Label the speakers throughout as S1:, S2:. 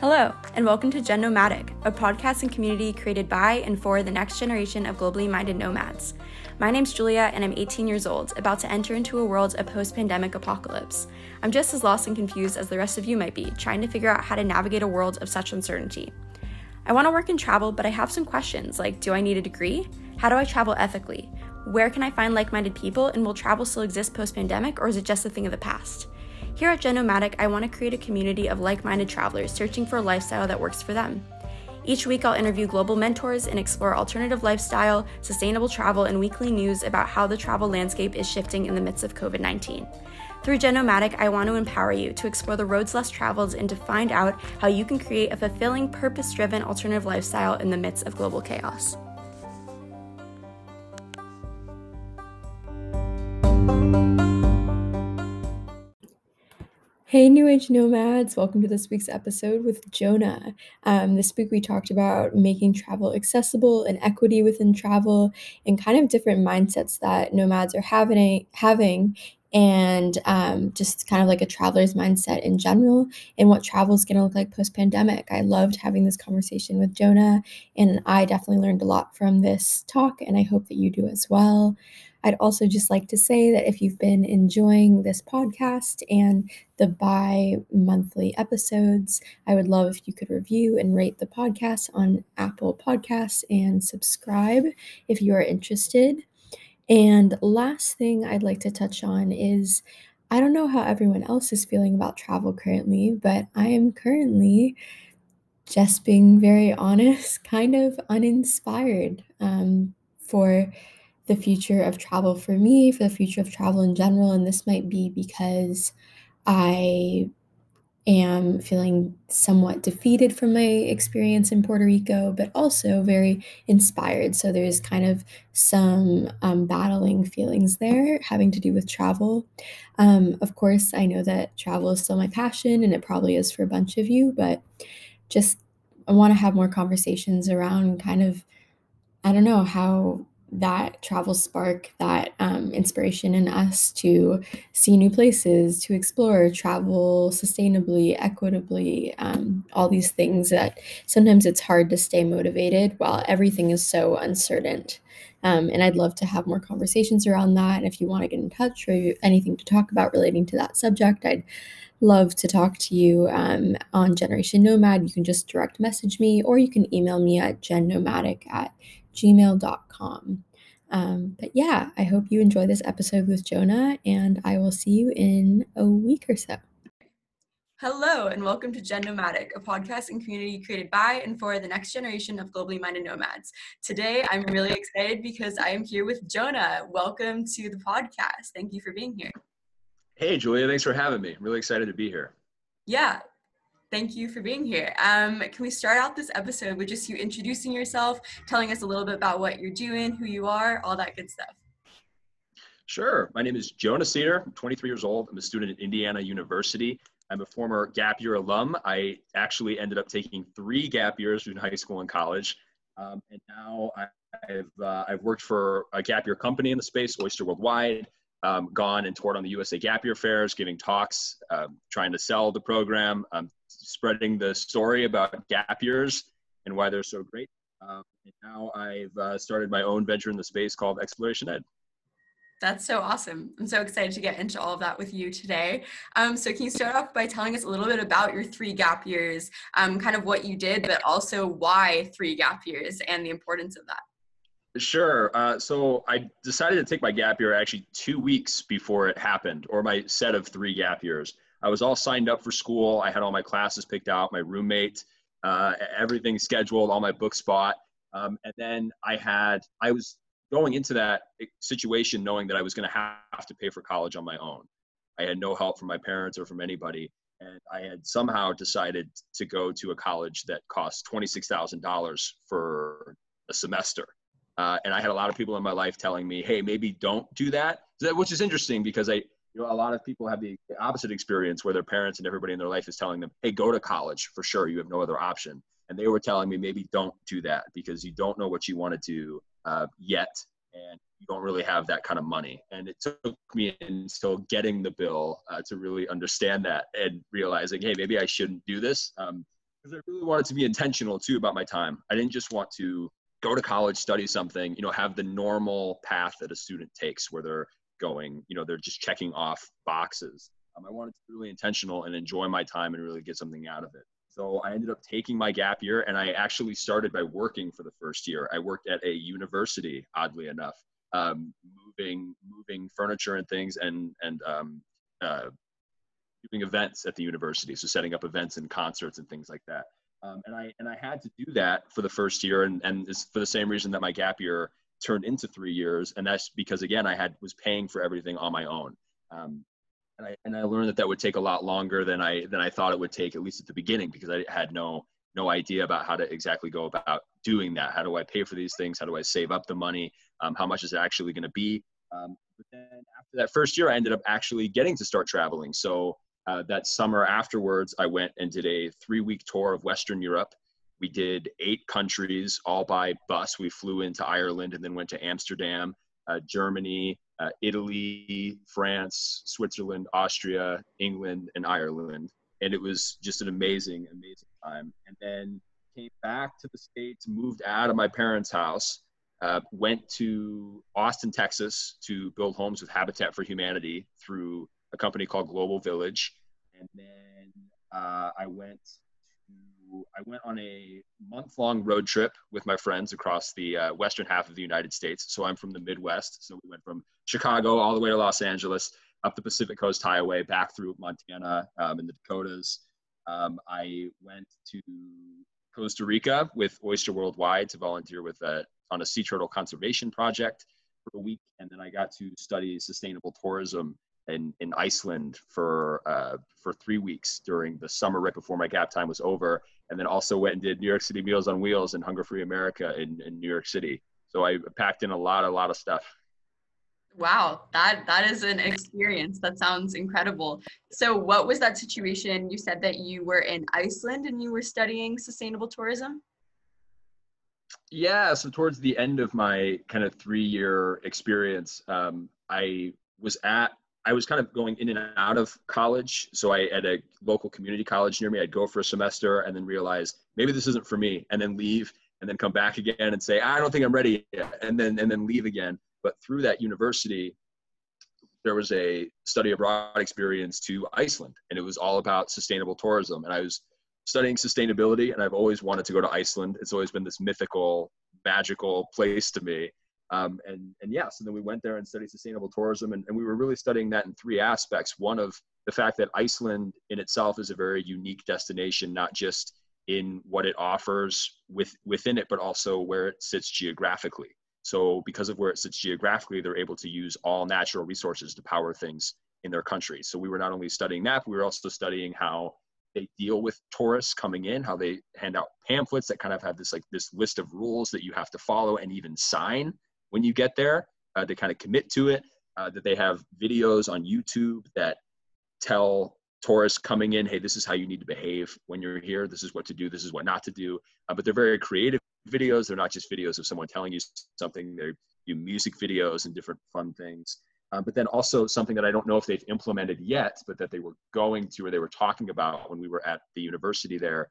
S1: Hello, and welcome to Gen Nomadic, a podcast and community created by and for the next generation of globally minded nomads. My name's Julia, and I'm 18 years old, about to enter into a world of post pandemic apocalypse. I'm just as lost and confused as the rest of you might be, trying to figure out how to navigate a world of such uncertainty. I want to work in travel, but I have some questions like Do I need a degree? How do I travel ethically? Where can I find like minded people? And will travel still exist post pandemic, or is it just a thing of the past? Here at Gen Nomadic, I want to create a community of like minded travelers searching for a lifestyle that works for them. Each week, I'll interview global mentors and explore alternative lifestyle, sustainable travel, and weekly news about how the travel landscape is shifting in the midst of COVID 19. Through Gen Nomadic, I want to empower you to explore the roads less traveled and to find out how you can create a fulfilling, purpose driven alternative lifestyle in the midst of global chaos. Hey, New Age Nomads, welcome to this week's episode with Jonah. Um, this week we talked about making travel accessible and equity within travel and kind of different mindsets that nomads are having, having and um, just kind of like a traveler's mindset in general and what travel is going to look like post pandemic. I loved having this conversation with Jonah, and I definitely learned a lot from this talk, and I hope that you do as well. I'd also just like to say that if you've been enjoying this podcast and the bi monthly episodes, I would love if you could review and rate the podcast on Apple Podcasts and subscribe if you are interested. And last thing I'd like to touch on is I don't know how everyone else is feeling about travel currently, but I am currently just being very honest, kind of uninspired um, for the future of travel for me, for the future of travel in general. And this might be because I am feeling somewhat defeated from my experience in Puerto Rico, but also very inspired. So there's kind of some um, battling feelings there having to do with travel. Um, of course, I know that travel is still my passion, and it probably is for a bunch of you, but just I want to have more conversations around kind of, I don't know, how that travel spark that um, inspiration in us to see new places, to explore, travel sustainably, equitably, um, all these things that sometimes it's hard to stay motivated while everything is so uncertain. Um, and I'd love to have more conversations around that. And if you want to get in touch or anything to talk about relating to that subject, I'd love to talk to you um, on Generation Nomad. You can just direct message me or you can email me at gennomadic at gmail.com. Um, but yeah, I hope you enjoy this episode with Jonah, and I will see you in a week or so. Hello, and welcome to Gen Nomadic, a podcast and community created by and for the next generation of globally minded nomads. Today, I'm really excited because I am here with Jonah. Welcome to the podcast. Thank you for being here.
S2: Hey, Julia, thanks for having me. I'm really excited to be here.
S1: Yeah, Thank you for being here. Um, can we start out this episode with just you introducing yourself, telling us a little bit about what you're doing, who you are, all that good stuff?
S2: Sure. My name is Jonah Cedar. I'm 23 years old. I'm a student at Indiana University. I'm a former gap year alum. I actually ended up taking three gap years between high school and college. Um, and now I've, uh, I've worked for a gap year company in the space, Oyster Worldwide um, gone and toured on the USA Gap Year fairs, giving talks, um, trying to sell the program, um, spreading the story about gap years and why they're so great. Um, and now I've uh, started my own venture in the space called Exploration Ed.
S1: That's so awesome. I'm so excited to get into all of that with you today. Um, so, can you start off by telling us a little bit about your three gap years, um, kind of what you did, but also why three gap years and the importance of that?
S2: Sure. Uh, so I decided to take my gap year actually two weeks before it happened, or my set of three gap years. I was all signed up for school. I had all my classes picked out, my roommate, uh, everything scheduled, all my books bought. Um, and then I had, I was going into that situation knowing that I was going to have to pay for college on my own. I had no help from my parents or from anybody. And I had somehow decided to go to a college that cost $26,000 for a semester. Uh, and I had a lot of people in my life telling me, "Hey, maybe don't do that," which is interesting because I, you know, a lot of people have the opposite experience where their parents and everybody in their life is telling them, "Hey, go to college for sure. You have no other option." And they were telling me, maybe don't do that because you don't know what you want to do uh, yet, and you don't really have that kind of money. And it took me until getting the bill uh, to really understand that and realizing, hey, maybe I shouldn't do this. Um, because I really wanted to be intentional too about my time. I didn't just want to go to college, study something, you know, have the normal path that a student takes where they're going, you know, they're just checking off boxes. Um, I wanted to be really intentional and enjoy my time and really get something out of it. So I ended up taking my gap year and I actually started by working for the first year. I worked at a university, oddly enough, um, moving moving furniture and things and and um, uh, doing events at the university. So setting up events and concerts and things like that. Um, and I and I had to do that for the first year, and and for the same reason that my gap year turned into three years, and that's because again I had was paying for everything on my own. Um, and I, and I learned that that would take a lot longer than I than I thought it would take, at least at the beginning, because I had no no idea about how to exactly go about doing that. How do I pay for these things? How do I save up the money? Um, how much is it actually going to be? Um, but then after that first year, I ended up actually getting to start traveling. So uh, that summer afterwards, I went and did a three week tour of Western Europe. We did eight countries, all by bus. We flew into Ireland and then went to Amsterdam, uh, Germany, uh, Italy, France, Switzerland, Austria, England, and Ireland. And it was just an amazing, amazing time. And then came back to the States, moved out of my parents' house, uh, went to Austin, Texas to build homes with Habitat for Humanity through a company called Global Village. And then uh, I went I went on a month long road trip with my friends across the uh, western half of the United States. So I'm from the Midwest. So we went from Chicago all the way to Los Angeles, up the Pacific Coast Highway, back through Montana um, and the Dakotas. Um, I went to Costa Rica with Oyster Worldwide to volunteer with a, on a sea turtle conservation project for a week. And then I got to study sustainable tourism in, in Iceland for uh, for three weeks during the summer right before my gap time was over, and then also went and did New York City Meals on Wheels and Hunger Free America in, in New York City. So I packed in a lot, a lot of stuff.
S3: Wow, that that is an experience. That sounds incredible. So, what was that situation? You said that you were in Iceland and you were studying sustainable tourism.
S2: Yeah, so towards the end of my kind of three-year experience, um, I was at I was kind of going in and out of college. So I at a local community college near me, I'd go for a semester and then realize maybe this isn't for me, and then leave, and then come back again and say I don't think I'm ready yet, and then and then leave again. But through that university, there was a study abroad experience to Iceland, and it was all about sustainable tourism. And I was studying sustainability, and I've always wanted to go to Iceland. It's always been this mythical, magical place to me. Um, and, and yeah, so then we went there and studied sustainable tourism, and, and we were really studying that in three aspects. One of the fact that Iceland in itself is a very unique destination, not just in what it offers with, within it, but also where it sits geographically. So because of where it sits geographically, they're able to use all natural resources to power things in their country. So we were not only studying that, but we were also studying how they deal with tourists coming in, how they hand out pamphlets that kind of have this like this list of rules that you have to follow and even sign when you get there uh, to kind of commit to it. Uh, that they have videos on YouTube that tell tourists coming in, hey, this is how you need to behave when you're here. This is what to do. This is what not to do. Uh, but they're very creative videos. They're not just videos of someone telling you something. They do music videos and different fun things. Uh, but then also something that I don't know if they've implemented yet, but that they were going to or they were talking about when we were at the university there,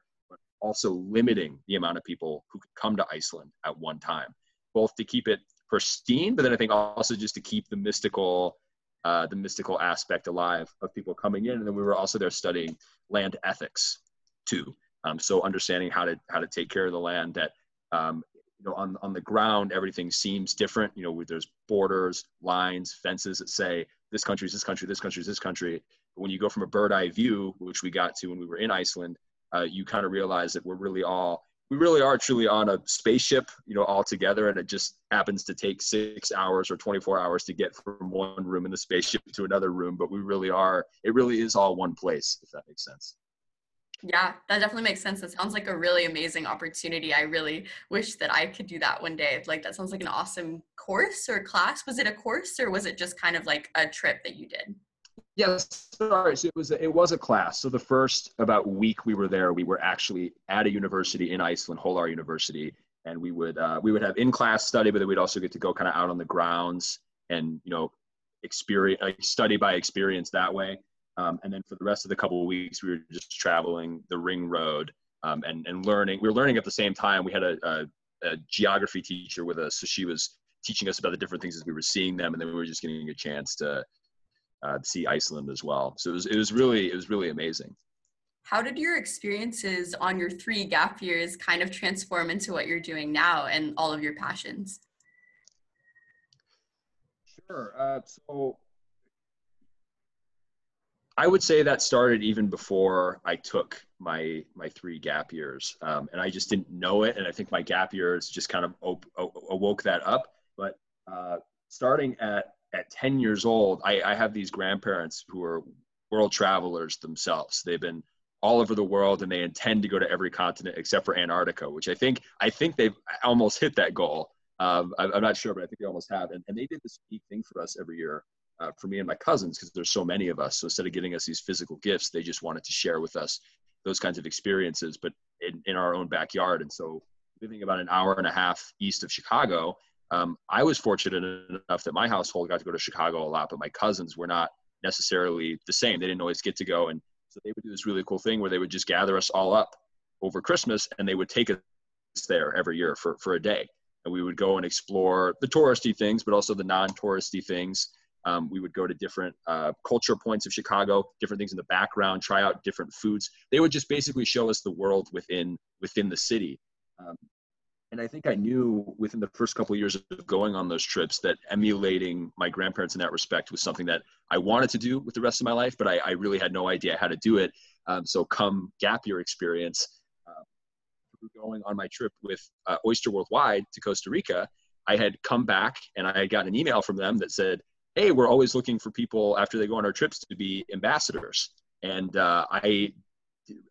S2: also limiting the amount of people who could come to Iceland at one time, both to keep it pristine, but then I think also just to keep the mystical, uh, the mystical aspect alive of people coming in. And then we were also there studying land ethics too. Um, so understanding how to how to take care of the land that um, you know on on the ground everything seems different. You know there's borders, lines, fences that say this country is this country, this country is this country. But when you go from a bird eye view, which we got to when we were in Iceland, uh, you kind of realize that we're really all we really are truly on a spaceship, you know, all together, and it just happens to take six hours or 24 hours to get from one room in the spaceship to another room. But we really are, it really is all one place, if that makes sense.
S3: Yeah, that definitely makes sense. That sounds like a really amazing opportunity. I really wish that I could do that one day. Like, that sounds like an awesome course or class. Was it a course or was it just kind of like a trip that you did?
S2: Yes, sorry. So it was a, it was a class. So the first about week we were there, we were actually at a university in Iceland, Holar University, and we would uh, we would have in class study, but then we'd also get to go kind of out on the grounds and you know experience like study by experience that way. Um, and then for the rest of the couple of weeks, we were just traveling the ring road um, and and learning. We were learning at the same time. We had a, a, a geography teacher with us, so she was teaching us about the different things as we were seeing them, and then we were just getting a chance to uh, see Iceland as well. So it was it was really it was really amazing.
S3: How did your experiences on your three gap years kind of transform into what you're doing now and all of your passions?
S2: Sure. Uh, so I would say that started even before I took my my three gap years, um, and I just didn't know it. And I think my gap years just kind of op- awoke that up. But uh, starting at at 10 years old, I, I have these grandparents who are world travelers themselves. They've been all over the world and they intend to go to every continent except for Antarctica, which I think I think they've almost hit that goal. Um, I, am not sure, but I think they almost have. And, and they did this unique thing for us every year, uh, for me and my cousins, because there's so many of us. So instead of giving us these physical gifts, they just wanted to share with us those kinds of experiences, but in, in our own backyard. And so living about an hour and a half east of Chicago, um, I was fortunate enough that my household got to go to Chicago a lot, but my cousins were not necessarily the same. They didn't always get to go. And so they would do this really cool thing where they would just gather us all up over Christmas and they would take us there every year for, for a day. And we would go and explore the touristy things, but also the non touristy things. Um, we would go to different uh, culture points of Chicago, different things in the background, try out different foods. They would just basically show us the world within within the city. Um, and I think I knew within the first couple of years of going on those trips that emulating my grandparents in that respect was something that I wanted to do with the rest of my life, but I, I really had no idea how to do it. Um, so come gap year experience, uh, going on my trip with uh, Oyster Worldwide to Costa Rica, I had come back and I had gotten an email from them that said, "Hey, we're always looking for people after they go on our trips to be ambassadors." And uh, I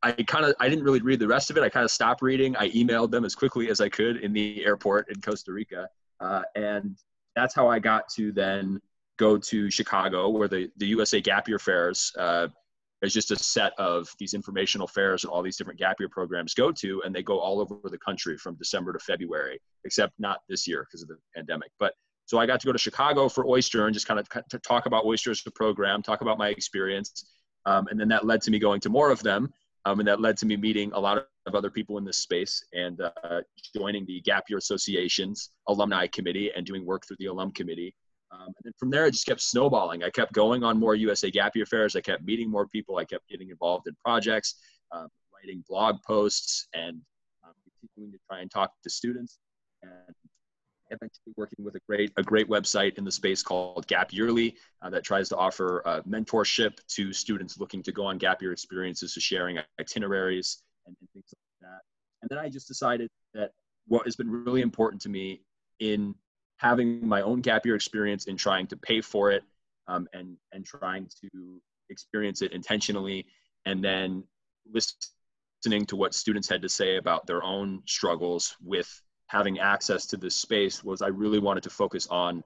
S2: I kind of I didn't really read the rest of it. I kind of stopped reading. I emailed them as quickly as I could in the airport in Costa Rica, uh, and that's how I got to then go to Chicago, where the the USA Gap Year Fairs uh, is just a set of these informational fairs and all these different gap year programs go to, and they go all over the country from December to February, except not this year because of the pandemic. But so I got to go to Chicago for Oyster and just kind of to talk about Oyster as a program, talk about my experience. Um, and then that led to me going to more of them. Um, and that led to me meeting a lot of other people in this space and uh, joining the Gap Year Association's alumni committee and doing work through the alum committee. Um, and then from there, it just kept snowballing. I kept going on more USA Gap Year fairs. I kept meeting more people. I kept getting involved in projects, um, writing blog posts, and um, continuing to try and talk to students. And eventually working with a great a great website in the space called Gap Yearly uh, that tries to offer uh, mentorship to students looking to go on gap year experiences, to sharing itineraries and, and, things like that. And then I just decided that what has been really important to me in having my own gap year experience in trying to pay for it um, and and trying to experience it intentionally and then listening to what students had to say about their own struggles with having access to this space was I really wanted to focus on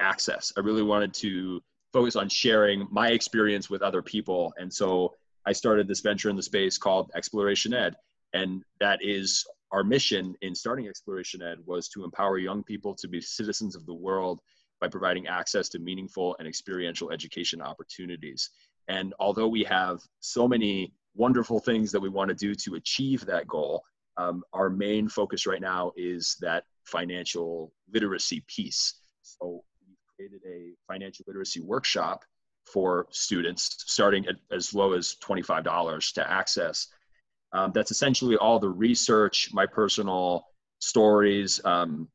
S2: access. I really wanted to focus on sharing my experience with other people. And so I started this venture in the space called Exploration Ed. And that is our mission in starting Exploration Ed was to empower young people to be citizens of the world by providing access to meaningful and experiential education opportunities. And although we have so many wonderful things that we want to do to achieve that goal, um, our main focus right now is that financial literacy piece. So we created a financial literacy workshop for students starting at as low as $25 to access. Um, that's essentially all the research, my personal stories, um,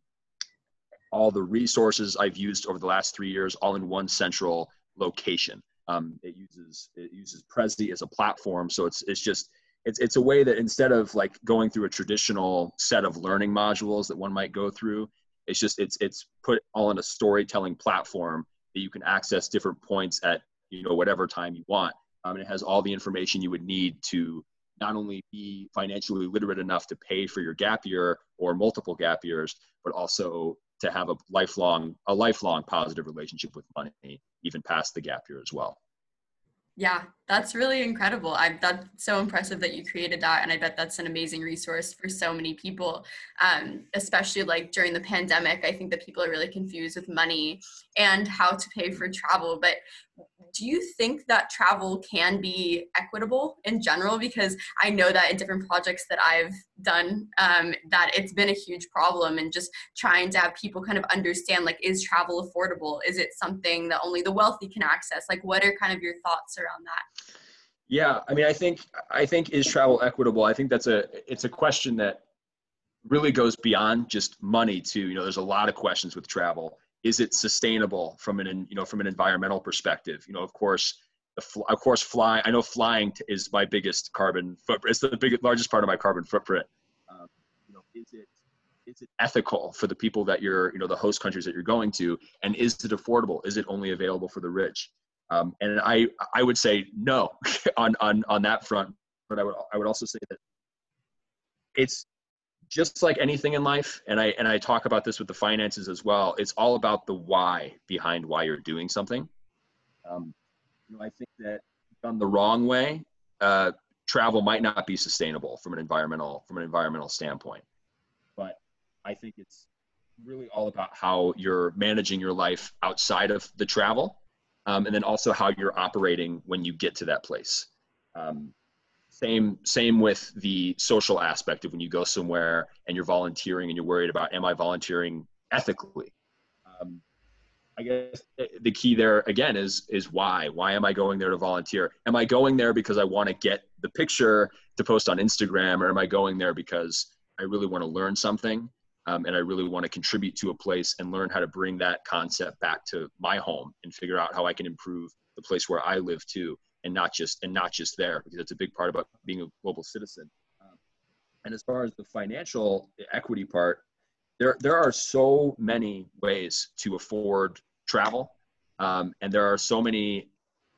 S2: all the resources I've used over the last three years, all in one central location. Um, it uses it uses Prezi as a platform, so it's it's just it's it's a way that instead of like going through a traditional set of learning modules that one might go through it's just it's it's put all in a storytelling platform that you can access different points at you know whatever time you want. Um, and it has all the information you would need to not only be financially literate enough to pay for your gap year or multiple gap years but also to have a lifelong a lifelong positive relationship with money even past the gap year as well
S3: yeah, that's really incredible. I that's so impressive that you created that, and I bet that's an amazing resource for so many people, um, especially like during the pandemic. I think that people are really confused with money and how to pay for travel. But do you think that travel can be equitable in general? Because I know that in different projects that I've done, um, that it's been a huge problem, and just trying to have people kind of understand like, is travel affordable? Is it something that only the wealthy can access? Like, what are kind of your thoughts around that?
S2: Yeah, I mean, I think I think is travel equitable? I think that's a it's a question that really goes beyond just money too. You know, there's a lot of questions with travel. Is it sustainable from an you know from an environmental perspective? You know, of course, the of course flying. I know flying is my biggest carbon footprint. It's the biggest largest part of my carbon footprint. Um, you know, is it is it ethical for the people that you're you know the host countries that you're going to, and is it affordable? Is it only available for the rich? Um, and I I would say no on on on that front. But I would I would also say that it's just like anything in life and i and i talk about this with the finances as well it's all about the why behind why you're doing something. Um, you know i think that done the wrong way uh, travel might not be sustainable from an environmental from an environmental standpoint. But i think it's really all about how you're managing your life outside of the travel um, and then also how you're operating when you get to that place. Um, same same with the social aspect of when you go somewhere and you're volunteering and you're worried about am i volunteering ethically? Um, i guess the key there again is is why? Why am i going there to volunteer? Am i going there because i want to get the picture to post on instagram or am i going there because i really want to learn something um, and i really want to contribute to a place and learn how to bring that concept back to my home and figure out how i can improve the place where i live too and not just and not just there because it's a big part about being a global citizen. Um, and as far as the financial equity part, there there are so many ways to afford travel, um, and there are so many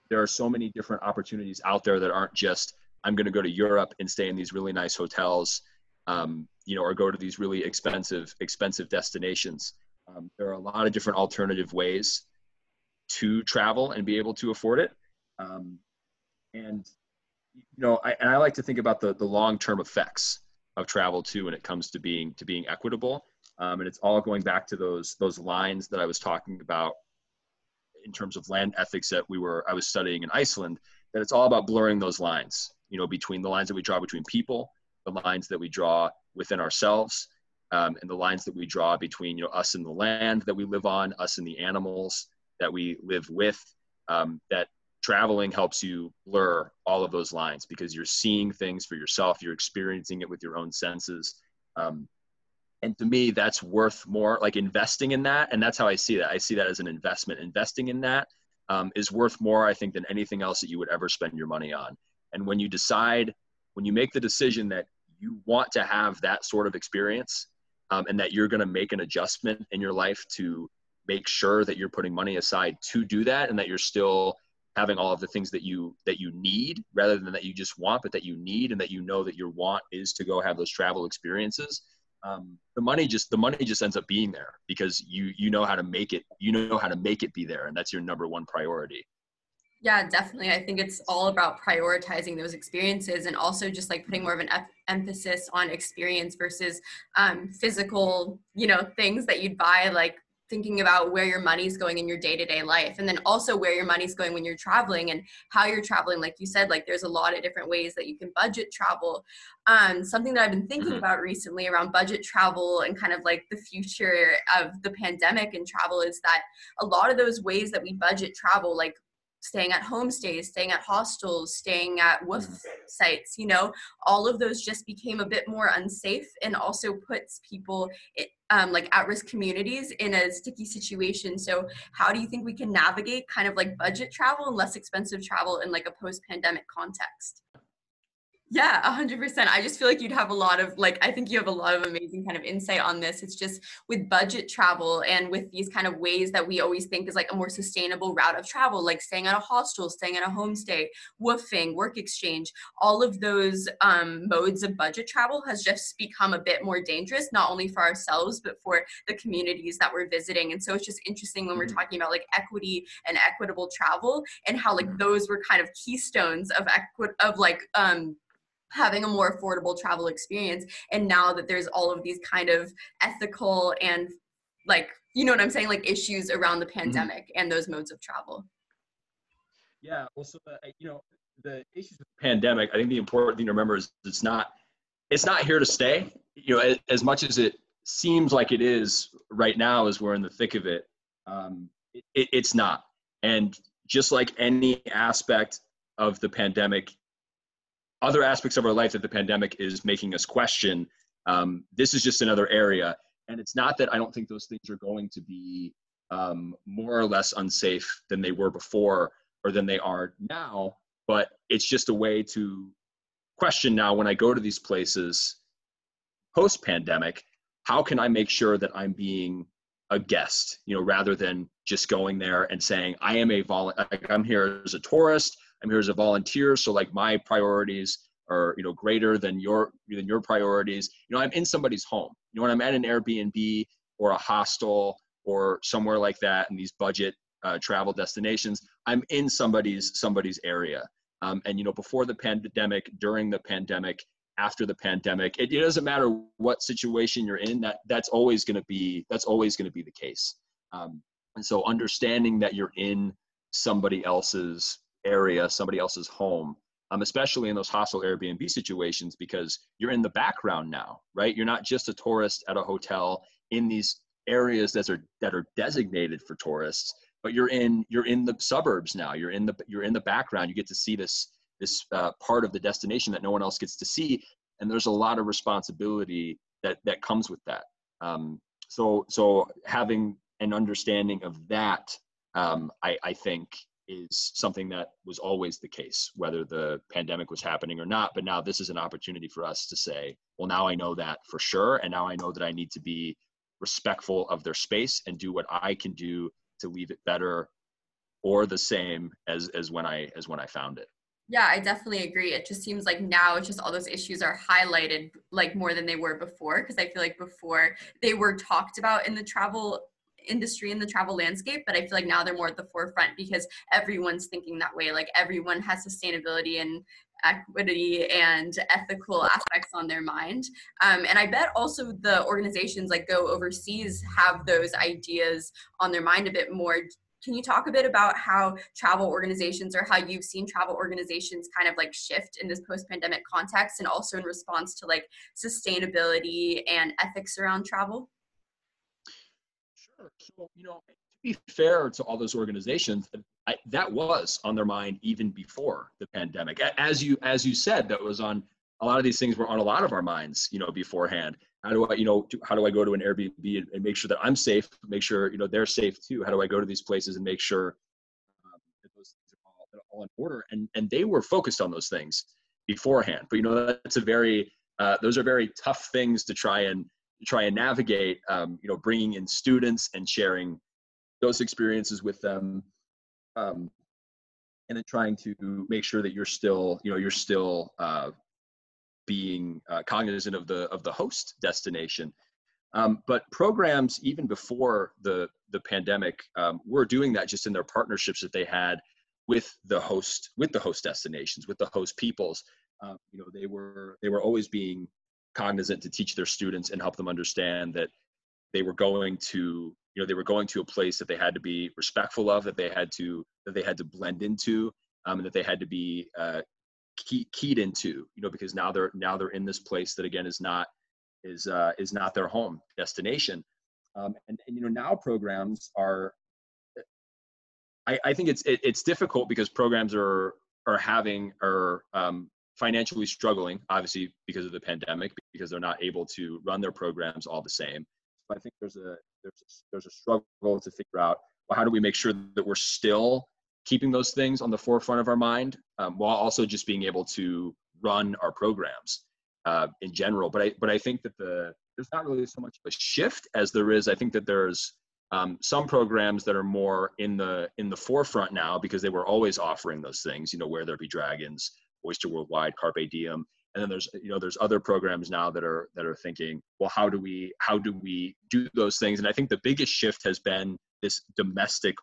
S2: there are so many different opportunities out there that aren't just I'm going to go to Europe and stay in these really nice hotels, um, you know, or go to these really expensive expensive destinations. Um, there are a lot of different alternative ways to travel and be able to afford it. Um, and you know I, and I like to think about the the long term effects of travel too when it comes to being to being equitable. Um, and it's all going back to those those lines that I was talking about in terms of land ethics that we were I was studying in Iceland that it's all about blurring those lines you know between the lines that we draw between people the lines that we draw within ourselves um, and the lines that we draw between you know us and the land that we live on us and the animals that we live with um, that traveling helps you blur all of those lines because you're seeing things for yourself you're experiencing it with your own senses. Um, and to me that's worth more like investing in that. And that's how i see that. I see that as an investment. Investing in that um, is worth more i think than anything else that you would ever spend your money on. And when you decide when you make the decision that you want to have that sort of experience um, and that you're going to make an adjustment in your life to make sure that you're putting money aside to do that and that you're still having all of the things that you that you need rather than that you just want but that you need and that you know that your want is to go have those travel experiences um, the money just the money just ends up being there because you you know how to make it you know how to make it be there and that's your number one priority.
S3: Yeah definitely. I think it's all about prioritizing those experiences and also just like putting more of an f- emphasis on experience versus um, physical you know things that you'd buy like thinking about where your money's going in your day-to-day life and then also where your money's going when you're traveling and how you're traveling like you said like there's a lot of different ways that you can budget travel um, something that i've been thinking mm-hmm. about recently around budget travel and kind of like the future of the pandemic and travel is that a lot of those ways that we budget travel like staying at homestays, staying at hostels, staying at WWOOF mm. sites, you know, all of those just became a bit more unsafe and also puts people um, like at risk communities in a sticky situation. So, how do you think we can navigate kind of like budget travel and less expensive travel in like a post pandemic context? Yeah, a hundred percent. I just feel like you'd have a lot of like I think you have a lot of amazing kind of insight on this. It's just with budget travel and with these kind of ways that we always think is like a more sustainable route of travel, like staying at a hostel, staying at a homestay, WWOOFing, work exchange, all of those um, modes of budget travel has just become a bit more dangerous, not only for ourselves but for the communities that we're visiting. And so it's just interesting when we're mm-hmm. talking about like equity and equitable travel and how like mm-hmm. those were kind of keystones of equity of like um having a more affordable travel experience and now that there's all of these kind of ethical and like you know what i'm saying like issues around the mm-hmm. pandemic mm-hmm. and those modes of travel
S2: Yeah, well, so the, you know the issues with the pandemic. I think the important thing to remember is it's not it's not here to stay. You know, as, as much as it seems like it is right now, as we're in the thick of it, um, it, it it's not. And just like any aspect of the pandemic, other aspects of our life that the pandemic is making us question, um, this is just another area. And it's not that I don't think those things are going to be um, more or less unsafe than they were before or than they are now, but it's just a way to question now when I go to these places post pandemic how can I make sure that I'm being a guest, you know, rather than just going there and saying, I am a vol I'm here as a tourist, I'm here as a volunteer. So like my priorities are, you know, greater than your than your priorities. You know, I'm in somebody's home. You know, when I'm at an Airbnb or a hostel or somewhere like that in these budget uh, travel destinations, I'm in somebody's somebody's area. Um, and you know, before the pandemic, during the pandemic, after the pandemic, it, it doesn't matter what situation you're in. That that's always going to be that's always going to be the case. Um, and so, understanding that you're in somebody else's area, somebody else's home, um, especially in those hostile Airbnb situations, because you're in the background now, right? You're not just a tourist at a hotel in these areas that are that are designated for tourists, but you're in you're in the suburbs now. You're in the you're in the background. You get to see this this uh, part of the destination that no one else gets to see, and there's a lot of responsibility that that comes with that. Um, so so having an understanding of that, um, I, I think is something that was always the case, whether the pandemic was happening or not. But now this is an opportunity for us to say, well, now I know that for sure. And now I know that I need to be respectful of their space and do what I can do to leave it better or the same as, as when I, as when I found it.
S3: Yeah, I definitely agree. It just seems like now it's just all those issues are highlighted like more than they were before. Cause I feel like before they were talked about in the travel industry in the travel landscape but i feel like now they're more at the forefront because everyone's thinking that way. Like everyone has sustainability and equity and ethical aspects on their mind. Um, and i bet also the organizations like go overseas have those ideas on their mind a bit more. Can you talk a bit about how travel organizations or how you've seen travel organizations kind of like shift in this post-pandemic context and also in response to like sustainability and ethics around travel.
S2: So, you know, to be fair to all those organizations, I, that was on their mind even before the pandemic. As you as you said, that was on a lot of these things were on a lot of our minds, you know, beforehand. How do I, you know, how do I go to an Airbnb and, and make sure that I'm safe, make sure you know they're safe too? How do I go to these places and make sure um, that those things are all, all in order? And and they were focused on those things beforehand. But you know, that's a very uh, those are very tough things to try and try and navigate, um, you know, bringing in students and sharing those experiences with them, um, and then trying to make sure that you're still, you know, you're still uh, being uh, cognizant of the of the host destination. Um, but programs even before the the pandemic um, were doing that just in their partnerships that they had with the host with the host destinations with the host peoples. Um, you know, they were they were always being cognizant to teach their students and help them understand that they were going to you know they were going to a place that they had to be respectful of that they had to that they had to blend into um, and that they had to be uh, key, keyed into you know because now they're now they're in this place that again is not is uh, is not their home destination. Um, and, and you know now programs are I, I think it's it, it's difficult because programs are are having are um, financially struggling, obviously because of the pandemic, because they're not able to run their programs all the same. So I think there's a there's a, there's a struggle to figure out well how do we make sure that we're still keeping those things on the forefront of our mind um, while also just being able to run our programs uh, in general. But I but I think that the there's not really so much of a shift as there is. I think that there's um, some programs that are more in the in the forefront now because they were always offering those things. You know, where there be dragons, Oyster Worldwide, Carpe Diem, and then there's you know there's other programs now that are that are thinking, well, how do we how do we do those things? And I think the biggest shift has been this domestic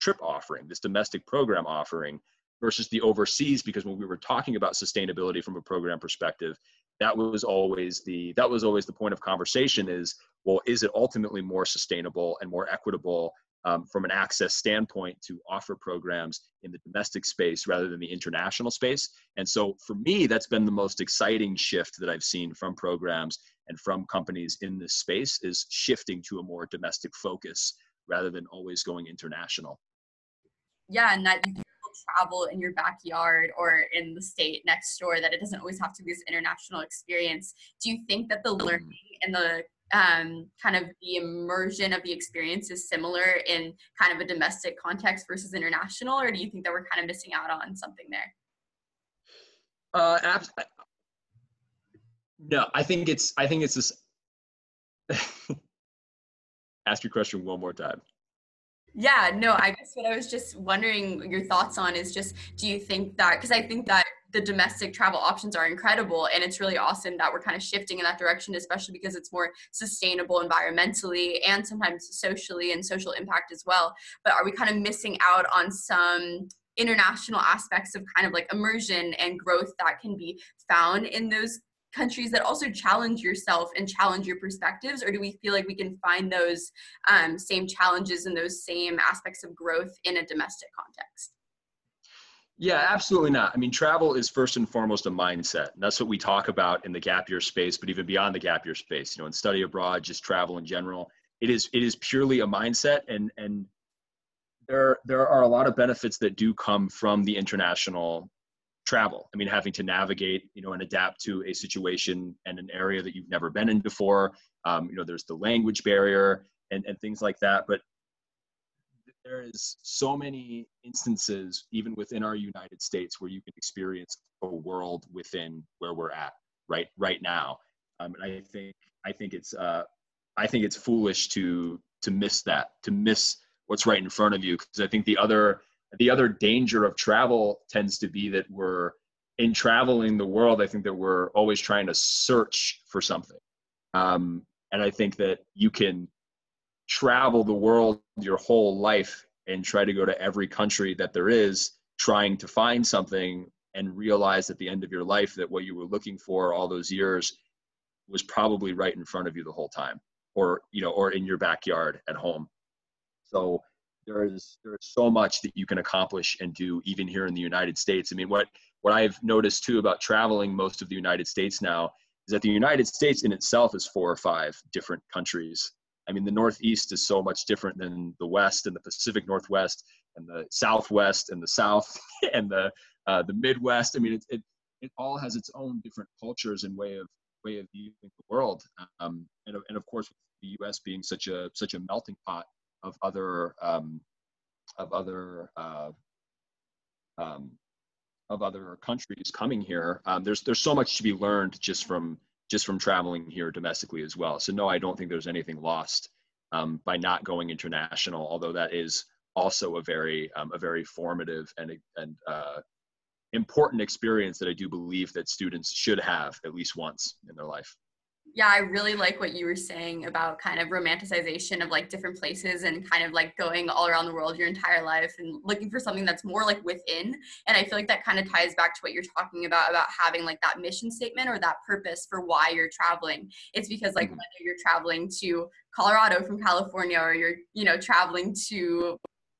S2: trip offering, this domestic program offering versus the overseas because when we were talking about sustainability from a program perspective that was always the that was always the point of conversation is well is it ultimately more sustainable and more equitable um, from an access standpoint to offer programs in the domestic space rather than the international space. And so for me, that's been the most exciting shift that I've seen from programs and from companies in this space is shifting to a more domestic focus rather than always going international.
S3: Yeah, and that you can travel in your backyard or in the state next door, that it doesn't always have to be this international experience. Do you think that the mm. learning and the um, kind of the immersion of the experience is similar in kind of a domestic context versus international, or do you think that we're kind of missing out on something there?
S2: Uh, abs- no, I think it's I think it's this. Ask your question one more time.
S3: Yeah, no, I guess what I was just wondering your thoughts on is just do you think that because I think that the domestic travel options are incredible and it's really awesome that we're kind of shifting in that direction especially because it's more sustainable environmentally and sometimes socially and social impact as well. But are we kind of missing out on some international aspects of kind of like immersion and growth that can be found in those countries that also challenge yourself and challenge your perspectives? Or do we feel like we can find those um, same challenges and those same aspects of growth in a domestic context
S2: yeah, absolutely not. I mean, travel is first and foremost a mindset. And that's what we talk about in the gap year space, but even beyond the gap year space, you know, in study abroad, just travel in general. It is it is purely a mindset and and there there are a lot of benefits that do come from the international travel. I mean, having to navigate, you know, and adapt to a situation and an area that you've never been in before. Um, you know, there's the language barrier and, and things like that. But there is so many instances, even within our United States, where you can experience a world within where we're at right right now. Um, and I think I think it's uh, I think it's foolish to to miss that, to miss what's right in front of you, because I think the other the other danger of travel tends to be that we're in traveling the world i think that we're always trying to search for something um, and i think that you can travel the world your whole life and try to go to every country that there is trying to find something and realize at the end of your life that what you were looking for all those years was probably right in front of you the whole time or you know or in your backyard at home so there is there is so much that you can accomplish and do even here in the United States. I mean, what what I've noticed too about traveling most of the United States now is that the United States in itself is four or five different countries. I mean, the Northeast is so much different than the West and the Pacific Northwest and the Southwest and the South and the uh, the Midwest. I mean, it, it it all has its own different cultures and way of way of viewing the world. Um, and and of course, the U.S. being such a such a melting pot of other um, of other uh, um, of other countries coming here. Um, there's there's so much to be learned just from just from traveling here domestically as well. So no, I don't think there's anything lost um, by not going international. Although that is also a very um, a very formative and and uh, important experience that I do believe that students should have at least once in their life
S3: yeah i really like what you were saying about kind of romanticization of like different places and kind of like going all around the world your entire life and looking for something that's more like within and i feel like that kind of ties back to what you're talking about about having like that mission statement or that purpose for why you're traveling it's because like mm-hmm. whether you're traveling to colorado from california or you're you know traveling to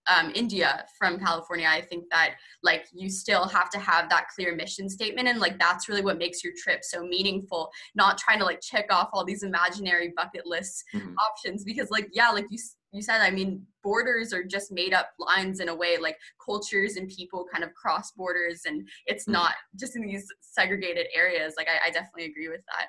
S3: um, India from California, I think that like you still have to have that clear mission statement, and like that's really what makes your trip so meaningful. Not trying to like check off all these imaginary bucket list mm-hmm. options because like yeah, like you you said, I mean borders are just made up lines in a way. Like cultures and people kind of cross borders, and it's mm-hmm. not just in these segregated areas. Like I, I definitely agree with that.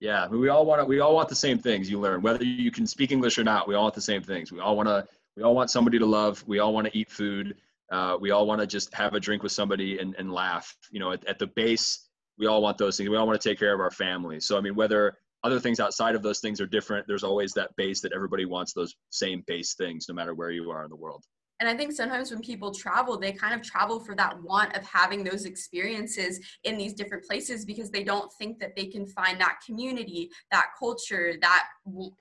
S2: Yeah, we all want to, we all want the same things. You learn whether you can speak English or not. We all want the same things. We all want to we all want somebody to love. We all want to eat food. Uh, we all want to just have a drink with somebody and, and laugh. You know, at, at the base, we all want those things. We all want to take care of our family. So, I mean, whether other things outside of those things are different, there's always that base that everybody wants those same base things, no matter where you are in the world.
S3: And I think sometimes when people travel, they kind of travel for that want of having those experiences in these different places because they don't think that they can find that community, that culture, that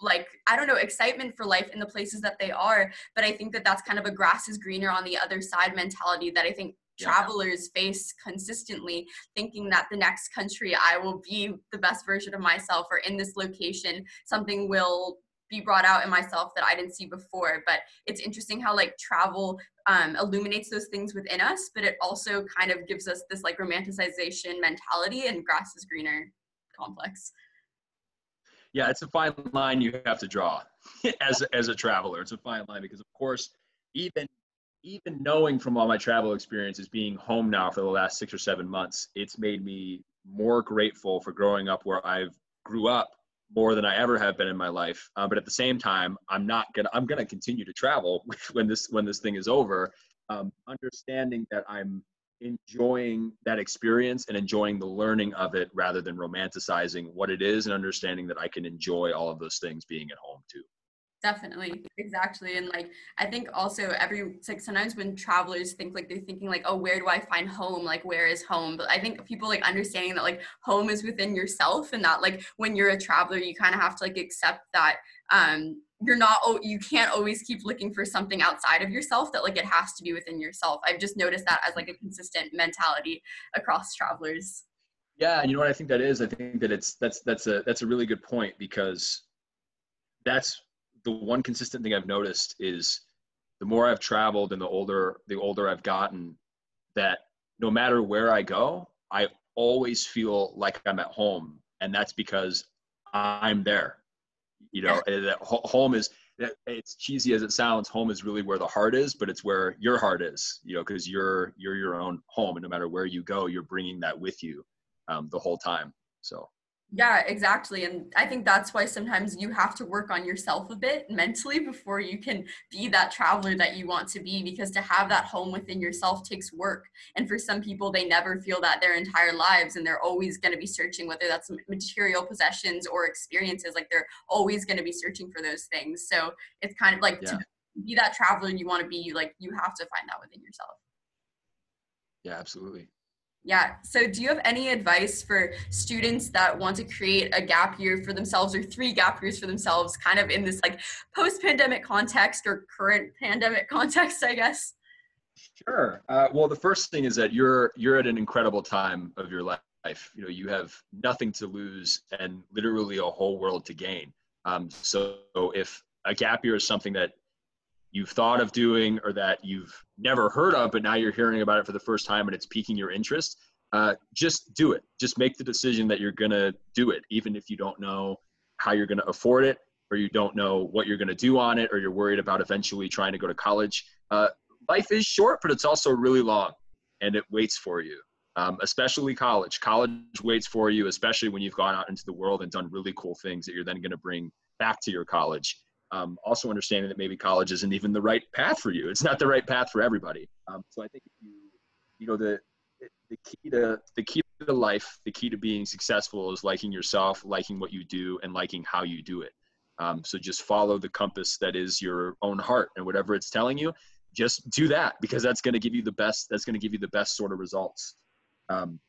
S3: like, I don't know, excitement for life in the places that they are. But I think that that's kind of a grass is greener on the other side mentality that I think travelers face consistently thinking that the next country I will be the best version of myself or in this location something will be brought out in myself that I didn't see before. But it's interesting how like travel um, illuminates those things within us, but it also kind of gives us this like romanticization mentality and grass is greener complex.
S2: Yeah, it's a fine line you have to draw as as a traveler. It's a fine line because, of course, even even knowing from all my travel experiences, being home now for the last six or seven months, it's made me more grateful for growing up where I've grew up more than I ever have been in my life. Uh, but at the same time, I'm not gonna I'm gonna continue to travel when this when this thing is over. Um, understanding that I'm enjoying that experience and enjoying the learning of it rather than romanticizing what it is and understanding that I can enjoy all of those things being at home too.
S3: Definitely, exactly. And like, I think also every, like sometimes when travelers think like they're thinking like, oh, where do I find home? Like, where is home? But I think people like understanding that like home is within yourself and that like when you're a traveler, you kind of have to like accept that um you're not oh you can't always keep looking for something outside of yourself that like it has to be within yourself i've just noticed that as like a consistent mentality across travelers
S2: yeah and you know what i think that is i think that it's that's that's a that's a really good point because that's the one consistent thing i've noticed is the more i've traveled and the older the older i've gotten that no matter where i go i always feel like i'm at home. And that's because i'm there you know that home is it's cheesy as it sounds home is really where the heart is but it's where your heart is you know because you're you're your own home. And no matter where you go you're bringing that with you um, the whole time. So
S3: yeah, exactly. And I think that's why sometimes you have to work on yourself a bit mentally before you can be that traveler that you want to be because to have that home within yourself takes work. And for some people, they never feel that their entire lives and they're always going to be searching, whether that's material possessions or experiences, like they're always going to be searching for those things. So it's kind of like yeah. to be that traveler you want to be, like you have to find that within yourself.
S2: Yeah, absolutely.
S3: Yeah. So, do you have any advice for students that want to create a gap year for themselves or three gap years for themselves, kind of in this like post pandemic context or current pandemic context, I guess?
S2: Sure. Uh, well, the first thing is that you're you're at an incredible time of your life. You know, you have nothing to lose and literally a whole world to gain. Um, so, if a gap year is something that you've thought of doing or that you've never heard of, but now you're hearing about it for the first time and it's piquing your interest, uh, just do it. Just make the decision that you're going to do it, even if you don't know how you're going to afford it or you don't know what you're going to do on it or you're worried about eventually trying to go to college. Uh, life is short, but it's also really long and it waits for you. Um, especially college. College waits for you, especially when you've gone out into the world and done really cool things that you're then going to bring back to your college um, also understanding that maybe college isn't even the right path for you. It's not the right path for everybody. Um, so I think you, you know, the the key to the key to life, the key to being successful is liking yourself, liking what you do, and liking how you do it. Um, so just follow the compass that is your own heart, and whatever it's telling you, just do that because that's going to give you the best. That's going to give you the best sort of results. Um,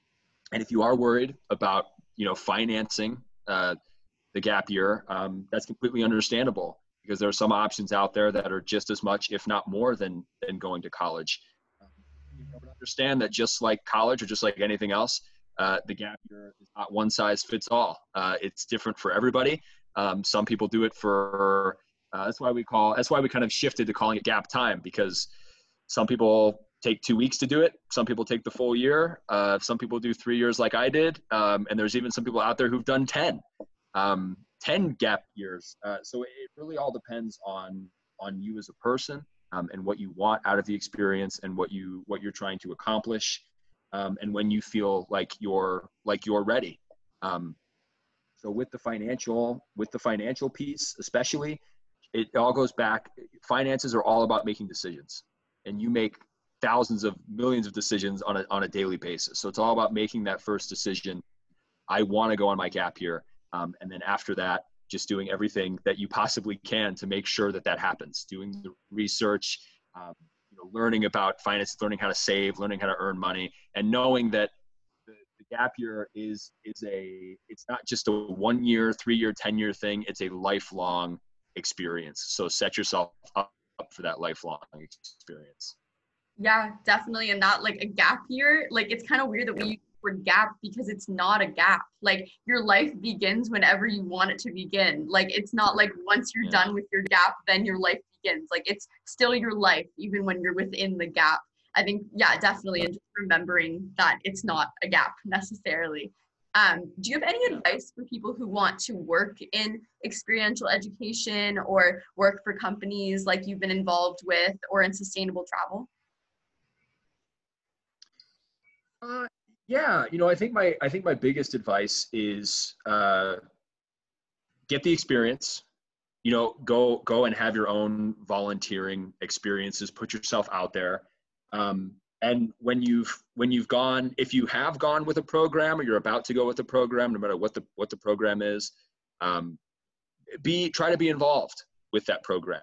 S2: and if you are worried about, you know, financing uh, the gap year, um, that's completely understandable because there are some options out there that are just as much, if not more, than than going to college. Um, you understand that just like college or just like anything else, uh, the gap year is not one size fits all. Uh, it's different for everybody. Um, some people do it for. Uh, that's why we call. That's why we kind of shifted to calling it gap time because some people take two weeks to do it. Some people take the full year. Uh, some people do three years like I did. Um, and there's even some people out there who've done 10. Um, 10 gap years. Uh, so it really all depends on on you as a person um, and what you want out of the experience and what you what you're trying to accomplish um, and when you feel like you're like you're ready. Um, so with the financial with the financial piece, especially, it all goes back. Finances are all about making decisions, and you make thousands of millions of decisions on a on a daily basis. So it's all about making that first decision. I want to go on my gap year um, and then after that, just doing everything that you possibly can to make sure that that happens. Doing the research, um, you know, learning about finance, learning how to save, learning how to earn money, and knowing that the, the gap year is is a it's not just a one year, three year, ten year thing. It's a lifelong experience. So set yourself up for that lifelong experience.
S3: Yeah, definitely. And not like a gap year, like it's kind of weird that we word gap because it's not a gap. Like your life begins whenever you want it to begin. Like it's not like once you're done with your gap, then your life begins. Like it's still your life, even when you're within the gap. I think, yeah, definitely. And just remembering that it's not a gap necessarily. Um, do you have any advice for people who want to work in experiential education or work for companies like you've been involved with or in sustainable travel?
S2: Uh, yeah, you know, I think my I think my biggest advice is uh, get the experience. You know, go go and have your own volunteering experiences. Put yourself out there. Um, and when you've when you've gone, if you have gone with a program or you're about to go with a program, no matter what the what the program is, um, be try to be involved with that program.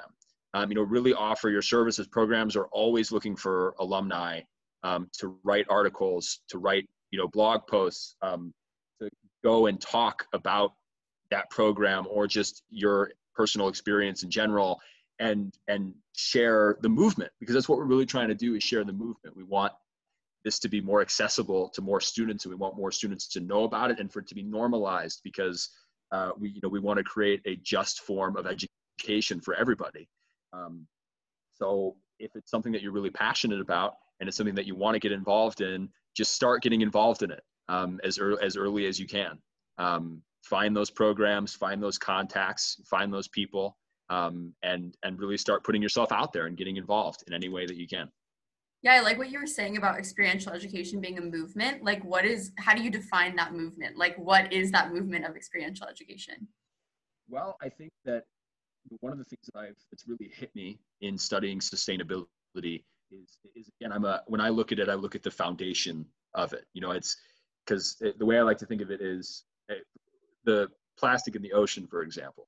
S2: Um, you know, really offer your services. Programs are always looking for alumni um, to write articles, to write you know blog posts um, to go and talk about that program or just your personal experience in general and and share the movement because that's what we're really trying to do is share the movement. We want this to be more accessible to more students and we want more students to know about it and for it to be normalized because uh, we you know we want to create a just form of education for everybody. Um, so if it's something that you're really passionate about and it's something that you want to get involved in just start getting involved in it um, as, early, as early as you can. Um, find those programs, find those contacts, find those people, um, and and really start putting yourself out there and getting involved in any way that you can.
S3: Yeah, I like what you were saying about experiential education being a movement. Like, what is? How do you define that movement? Like, what is that movement of experiential education?
S2: Well, I think that one of the things that I've that's really hit me in studying sustainability is is again i'm a when i look at it i look at the foundation of it. You know it's because it, the way i like to think of it is it, eh, the plastic in the ocean for example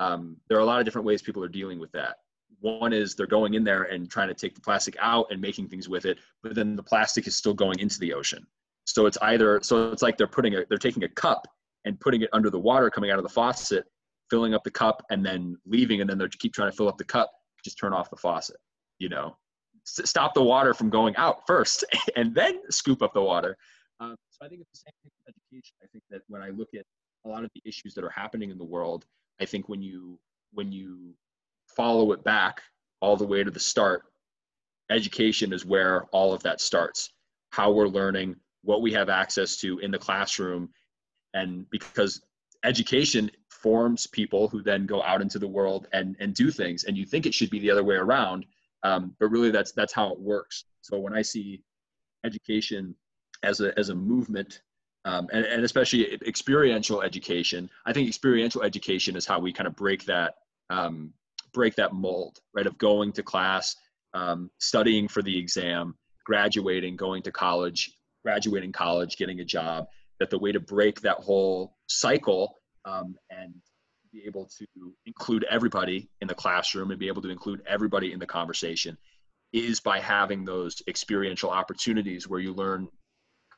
S2: um, there are a lot of different ways people are dealing with that. One is they're going in there and trying to take the plastic out and making things with it but then the plastic is still going into the ocean. So it's either so it's like they're putting a they're taking a cup and putting it under the water coming out of the faucet filling up the cup and then leaving and then they keep trying to fill up the cup just turn off the faucet you know stop the water from going out first and then scoop up the water. Um, so I think it's the same thing with education. I think that when I look at a lot of the issues that are happening in the world, I think when you when you follow it back all the way to the start, education is where all of that starts. How we're learning, what we have access to in the classroom, and because education forms people who then go out into the world and and do things. And you think it should be the other way around, um, but really that's that's how it works. So when i see education as a as a movement um, and, and especially experiential education i think experiential education is how we kind of break that um, break that mold right? Of going to class um, studying for the exam graduating going to college graduating college getting a job that the way to break that whole cycle um, and be able to include everybody in the classroom and be able to include everybody in the conversation is by having those experiential opportunities where you learn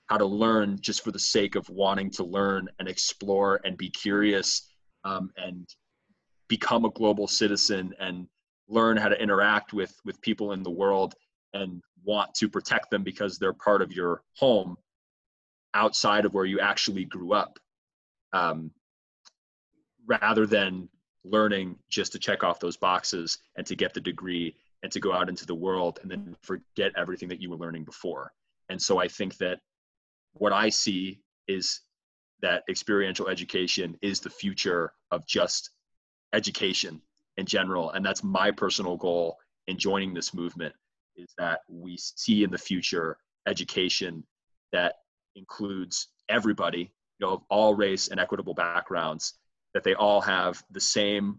S2: how to learn just for the sake of wanting to learn and explore and be curious um, and become a global citizen and learn how to interact with with people in the world and want to protect them because they're part of your home outside of where you actually grew up. Um, rather than learning just to check off those boxes and to get the degree and to go out into the world and then forget everything that you were learning before. And so I think that what I see is that experiential education is the future of just education in general. And that's my personal goal in joining this movement is that we see in the future education that includes everybody, you know, of all race and equitable backgrounds that they all have the same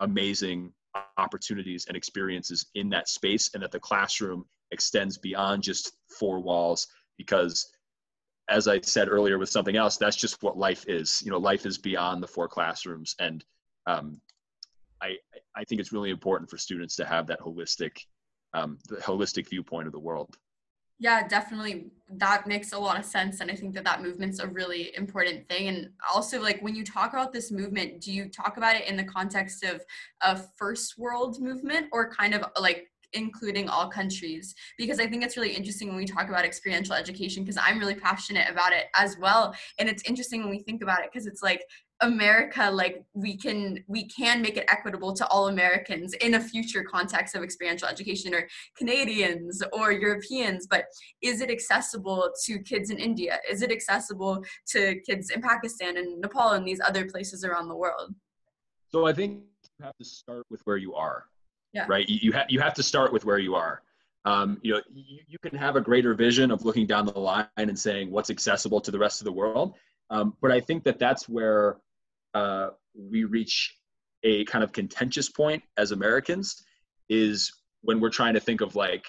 S2: amazing opportunities and experiences in that space and that the classroom extends beyond just four walls. Because as i said earlier with something else that's just what life is. You know life is beyond the four classrooms and um, I, I think it's really important for students to have that holistic um, the holistic viewpoint of the world
S3: yeah, definitely. That makes a lot of sense. And I think that that movement's a really important thing. And also, like, when you talk about this movement, do you talk about it in the context of a first world movement or kind of like including all countries because i think it's really interesting when we talk about experiential education because i'm really passionate about it as well and it's interesting when we think about it because it's like america like we can we can make it equitable to all americans in a future context of experiential education or canadians or europeans but is it accessible to kids in india? Is it accessible to kids in pakistan and nepal and these other places around the world?
S2: So i think you have to start with where you are
S3: yeah.
S2: right? You, you have you have to start with where you are. Um, you know you, you can have a greater vision of looking down the line and saying what's accessible to the rest of the world. Um, but i think that that's where uh, we reach a kind of contentious point as Americans is when we're trying to think of like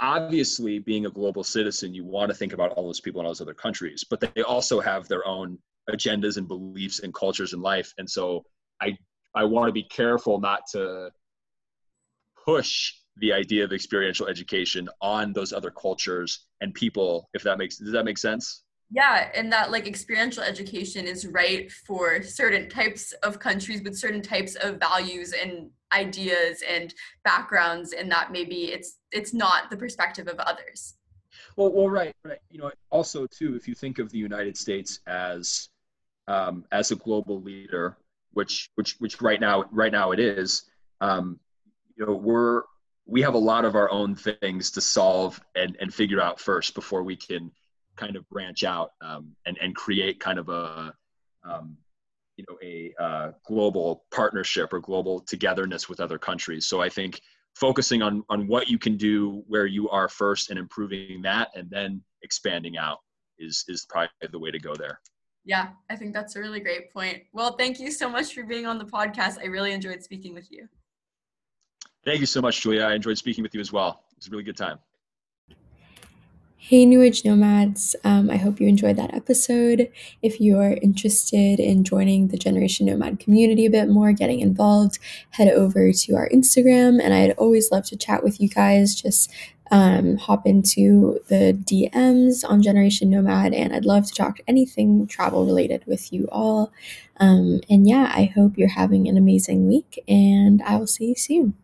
S2: obviously being a global citizen you want to think about all those people in all those other countries but they also have their own agendas and beliefs and cultures in life. And so i i want to be careful not to push the idea of experiential education on those other cultures and people if that makes does that make sense
S3: yeah and that like experiential education is right for certain types of countries with certain types of values and ideas and backgrounds and that maybe it's it's not the perspective of others.
S2: Well well right right. You know also too if you think of the united states as um, as a global leader which which which right now right now it is um, you know we're we have a lot of our own things to solve and and figure out first before we can kind of branch out um, and and create kind of a um, you know a uh, global partnership or global togetherness with other countries. So I think focusing on on what you can do where you are first and improving that, and then expanding out is is probably the way to go there.
S3: Yeah, I think that's a really great point. Well, thank you so much for being on the podcast. I really enjoyed speaking with you.
S2: Thank you so much, Julia. I enjoyed speaking with you as well. It was a really good time.
S1: Hey, New Age Nomads. Um, I hope you enjoyed that episode. If you are interested in joining the Generation Nomad community a bit more, getting involved, head over to our Instagram. And I'd always love to chat with you guys. Just um, hop into the DMs on Generation Nomad, and I'd love to talk anything travel related with you all. Um, and yeah, I hope you're having an amazing week, and I will see you soon.